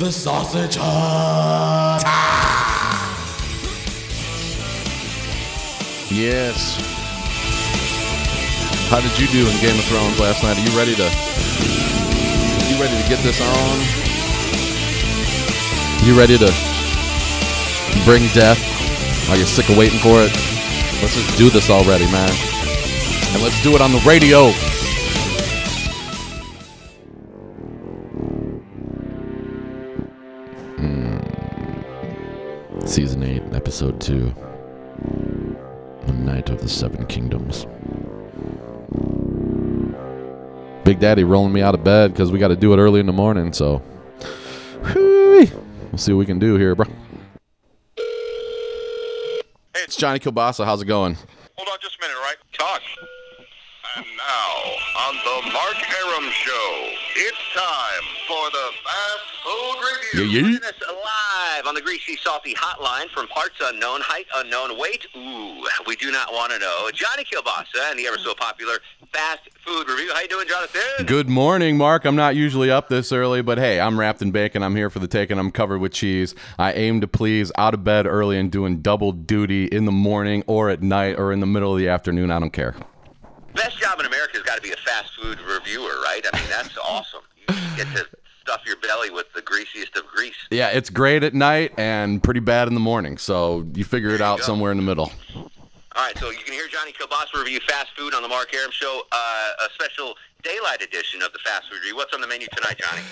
The Sausage Hut. Yes. How did you do in Game of Thrones last night? Are you ready to You ready to get this on? You ready to bring death? Are you sick of waiting for it? Let's just do this already, man. And let's do it on the radio. Season 8, Episode 2. The Knight of the Seven Kingdoms. Big Daddy rolling me out of bed because we got to do it early in the morning, so. We'll see what we can do here, bro. Hey, it's Johnny Kielbasa. How's it going? Hold on just a minute, right? Talk. And now, on the Mark Arum Show, it's time for the Fast Food Review. Yeah, yeah. Join us live on the Greasy Salty Hotline from parts unknown, height unknown, weight, ooh, we do not want to know. Johnny Kielbasa and the ever so popular Fast Food Review. How you doing, Jonathan? Good morning, Mark. I'm not usually up this early, but hey, I'm wrapped in bacon. I'm here for the taking. I'm covered with cheese. I aim to please, out of bed early and doing double duty in the morning or at night or in the middle of the afternoon. I don't care. Best job in America has got to be a fast food reviewer, right? I mean, that's awesome. You get to stuff your belly with the greasiest of grease. Yeah, it's great at night and pretty bad in the morning. So you figure it out somewhere in the middle. All right, so you can hear Johnny Kielbasa review fast food on the Mark Arum Show, uh, a special daylight edition of the fast food review. What's on the menu tonight, Johnny?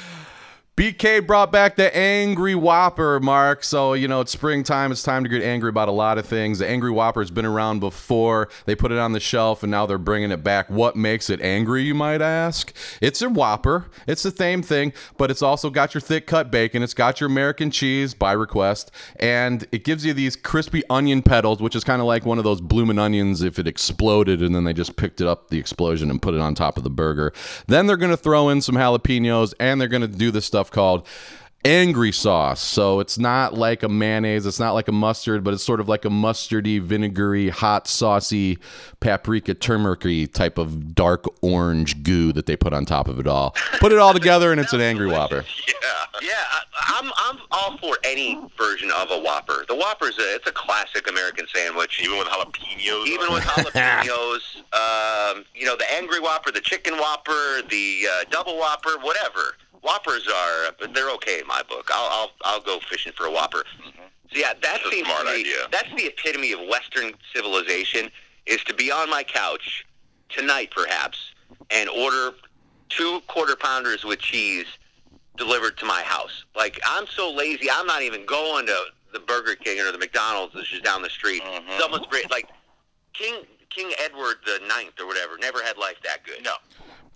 BK brought back the Angry Whopper, Mark. So, you know, it's springtime. It's time to get angry about a lot of things. The Angry Whopper's been around before. They put it on the shelf and now they're bringing it back. What makes it angry, you might ask? It's a Whopper. It's the same thing, but it's also got your thick cut bacon. It's got your American cheese by request. And it gives you these crispy onion petals, which is kind of like one of those bloomin' onions if it exploded and then they just picked it up, the explosion, and put it on top of the burger. Then they're going to throw in some jalapenos and they're going to do this stuff called angry sauce. So it's not like a mayonnaise, it's not like a mustard, but it's sort of like a mustardy, vinegary, hot, saucy, paprika, turmeric type of dark orange goo that they put on top of it all. Put it all together and it's an angry whopper. Yeah, yeah. I, I'm I'm all for any version of a Whopper. The Whopper's a it's a classic American sandwich. Even with jalapenos. Even with jalapenos, um, you know, the angry Whopper, the chicken Whopper, the uh, double Whopper, whatever. Whoppers are they're okay in my book. I'll I'll, I'll go fishing for a Whopper. So yeah, that That's seems smart to me, idea. that's the epitome of Western civilization is to be on my couch tonight, perhaps, and order two quarter pounders with cheese delivered to my house. Like I'm so lazy, I'm not even going to the Burger King or the McDonald's that's just down the street. Mhm. Someone's like King King Edward the Ninth or whatever never had life that good. No.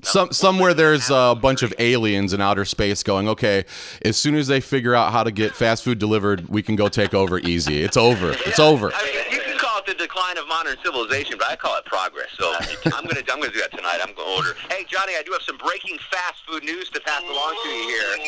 Some somewhere there's a bunch of aliens in outer space going, okay, as soon as they figure out how to get fast food delivered, we can go take over easy. It's over. It's over. I mean, you can call it the decline of modern civilization, but I call it progress. So I'm gonna I'm gonna do that tonight. I'm gonna order. Hey Johnny, I do have some breaking fast food news to pass along to you here.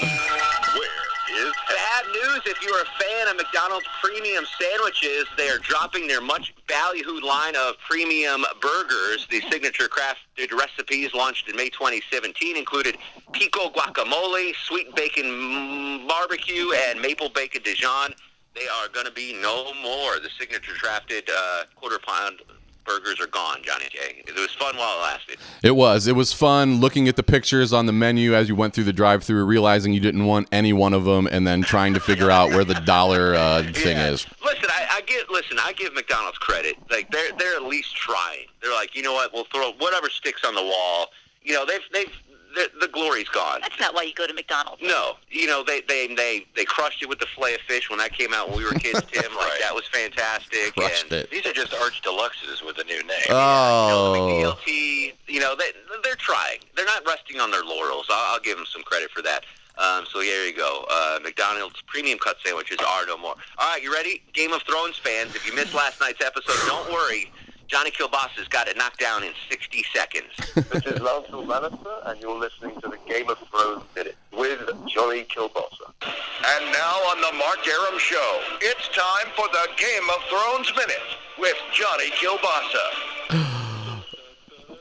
If you're a fan of McDonald's premium sandwiches, they are dropping their much ballyhooed line of premium burgers. The signature crafted recipes launched in May 2017 included pico guacamole, sweet bacon barbecue, and maple bacon Dijon. They are going to be no more. The signature crafted uh, quarter pound burgers are gone, Johnny J. It was fun while it lasted. It was. It was fun looking at the pictures on the menu as you went through the drive-through, realizing you didn't want any one of them, and then trying to figure out where the dollar uh, thing Yeah. is. Listen, I, I give listen, I give McDonald's credit. Like they're they're at least trying. They're like, you know what? We'll throw whatever sticks on the wall. You know, they've they've the, the glory's gone. That's not why you go to McDonald's. No, you know they they they they crushed it with the fillet of fish when that came out when we were kids. Tim, like that was fantastic. Crushed and it. These are just arch deluxes with a new name. Oh. You know, the McDLT, you know, they, they're trying. They're not resting on their laurels. I'll, I'll give them some credit for that. Um, so there you go. Uh, McDonald's premium cut sandwiches are no more. All right, you ready? Game of Thrones fans, if you missed last night's episode, don't worry. Johnny Kielbasa's got it knocked down in 60 seconds. This is Lancel Lannister, and you're listening to the Game of Thrones Minute with Johnny Kielbasa. And now on the Mark Arum Show, it's time for the Game of Thrones Minute with Johnny Kielbasa.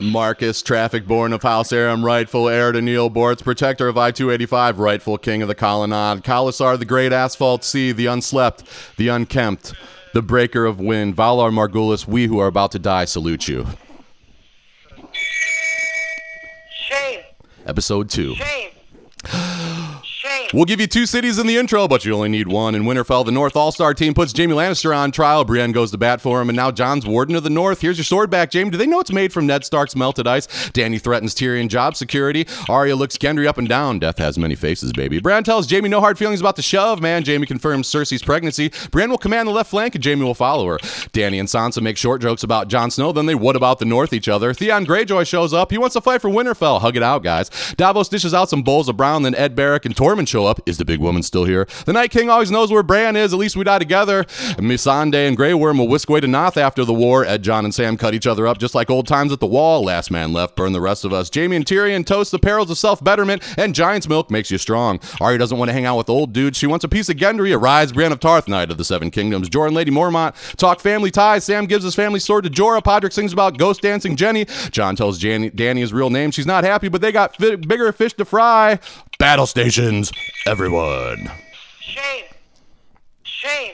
Marcus, traffic born of House Arum, rightful heir to Neal Boortz, protector of I 285, rightful king of the colonnade, Kalasar, the great asphalt sea, the unslept, the unkempt, the breaker of wind, Valar Morghulis, we who are about to die salute you. Shame. Episode 2. Shame. We'll give you two cities in the intro, but you only need one. In Winterfell, the North All Star team puts Jaime Lannister on trial. Brienne goes to bat for him, and now Jon's Warden of the North. Here's your sword back, Jaime. Do they know it's made from Ned Stark's melted ice? Dany threatens Tyrion job security. Arya looks Gendry up and down. Death has many faces, baby. Bran tells Jaime no hard feelings about the shove, man. Jaime confirms Cersei's pregnancy. Brienne will command the left flank, and Jaime will follow her. Dany and Sansa make short jokes about Jon Snow. Then they what about the North each other. Theon Greyjoy shows up. He wants to fight for Winterfell. Hug it out, guys. Davos dishes out some bowls of brown. Then Ed Beric and Tormund show up. Is the big woman still here? The Night King always knows where Bran is. At least we die together. Missandei and Grey Worm will whisk away to Naath after the war. Ed, Jon, and Sam cut each other up just like old times at the wall. Last man left, burn the rest of us. Jaime and Tyrion toast the perils of self betterment, and Giant's milk makes you strong. Arya doesn't want to hang out with old dudes. She wants a piece of Gendry. Arise, Brienne of Tarth, Knight of the Seven Kingdoms. Jordan, Lady Mormont talk family ties. Sam gives his family sword to Jorah. Podrick sings about ghost dancing Jenny. Jon tells Jan- Dany his real name. She's not happy, but they got fi- bigger fish to fry. Battle stations, everyone. Shame. Shame.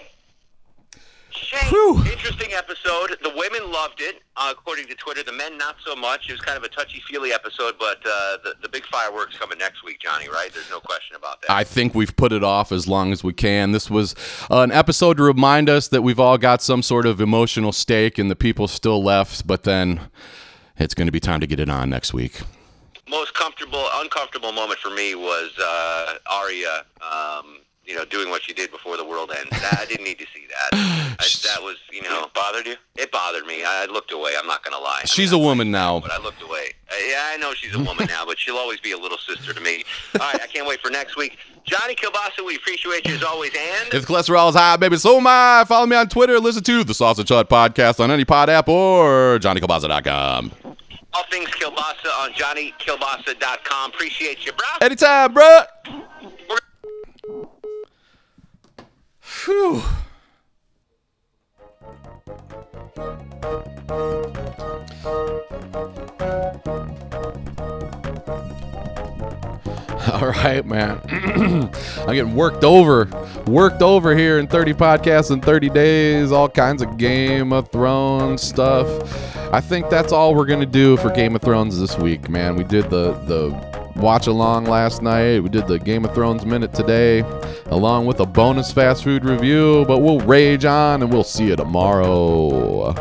Shame. Whew. Interesting episode. The women loved it, uh, according to Twitter. The men, not so much. It was kind of a touchy feely episode, but uh, the, the big fireworks coming next week, Johnny, right? There's no question about that. I think we've put it off as long as we can. This was uh, an episode to remind us that we've all got some sort of emotional stake and the people still left, but then it's going to be time to get it on next week. Most comfortable, uncomfortable moment for me was uh, Arya, um, you know, doing what she did before the world ends. I didn't need to see that. I, that was, you know, it bothered you. It bothered me. I looked away. I'm not going to lie. I She's mean, a I- woman now. but I looked away. Uh, yeah, I know she's a woman now, but she'll always be a little sister to me. All right, I can't wait for next week. Johnny Kielbasa, we appreciate you as always, and If cholesterol is high, baby, so am I. Follow me on Twitter. Listen to the Sausage Hut podcast on any pod app or JohnnyKielbasa.com. all things Kielbasa on JohnnyKielbasa.com. Appreciate you, bro. Anytime, bro. Phew. All right, man. I'm getting worked over, worked over here in 30 podcasts in 30 days, all kinds of Game of Thrones stuff. I think that's all we're gonna do for Game of Thrones this week, man. We did the the watch along last night. We did the Game of Thrones minute today, along with a bonus fast food review. But we'll rage on, and we'll see you tomorrow.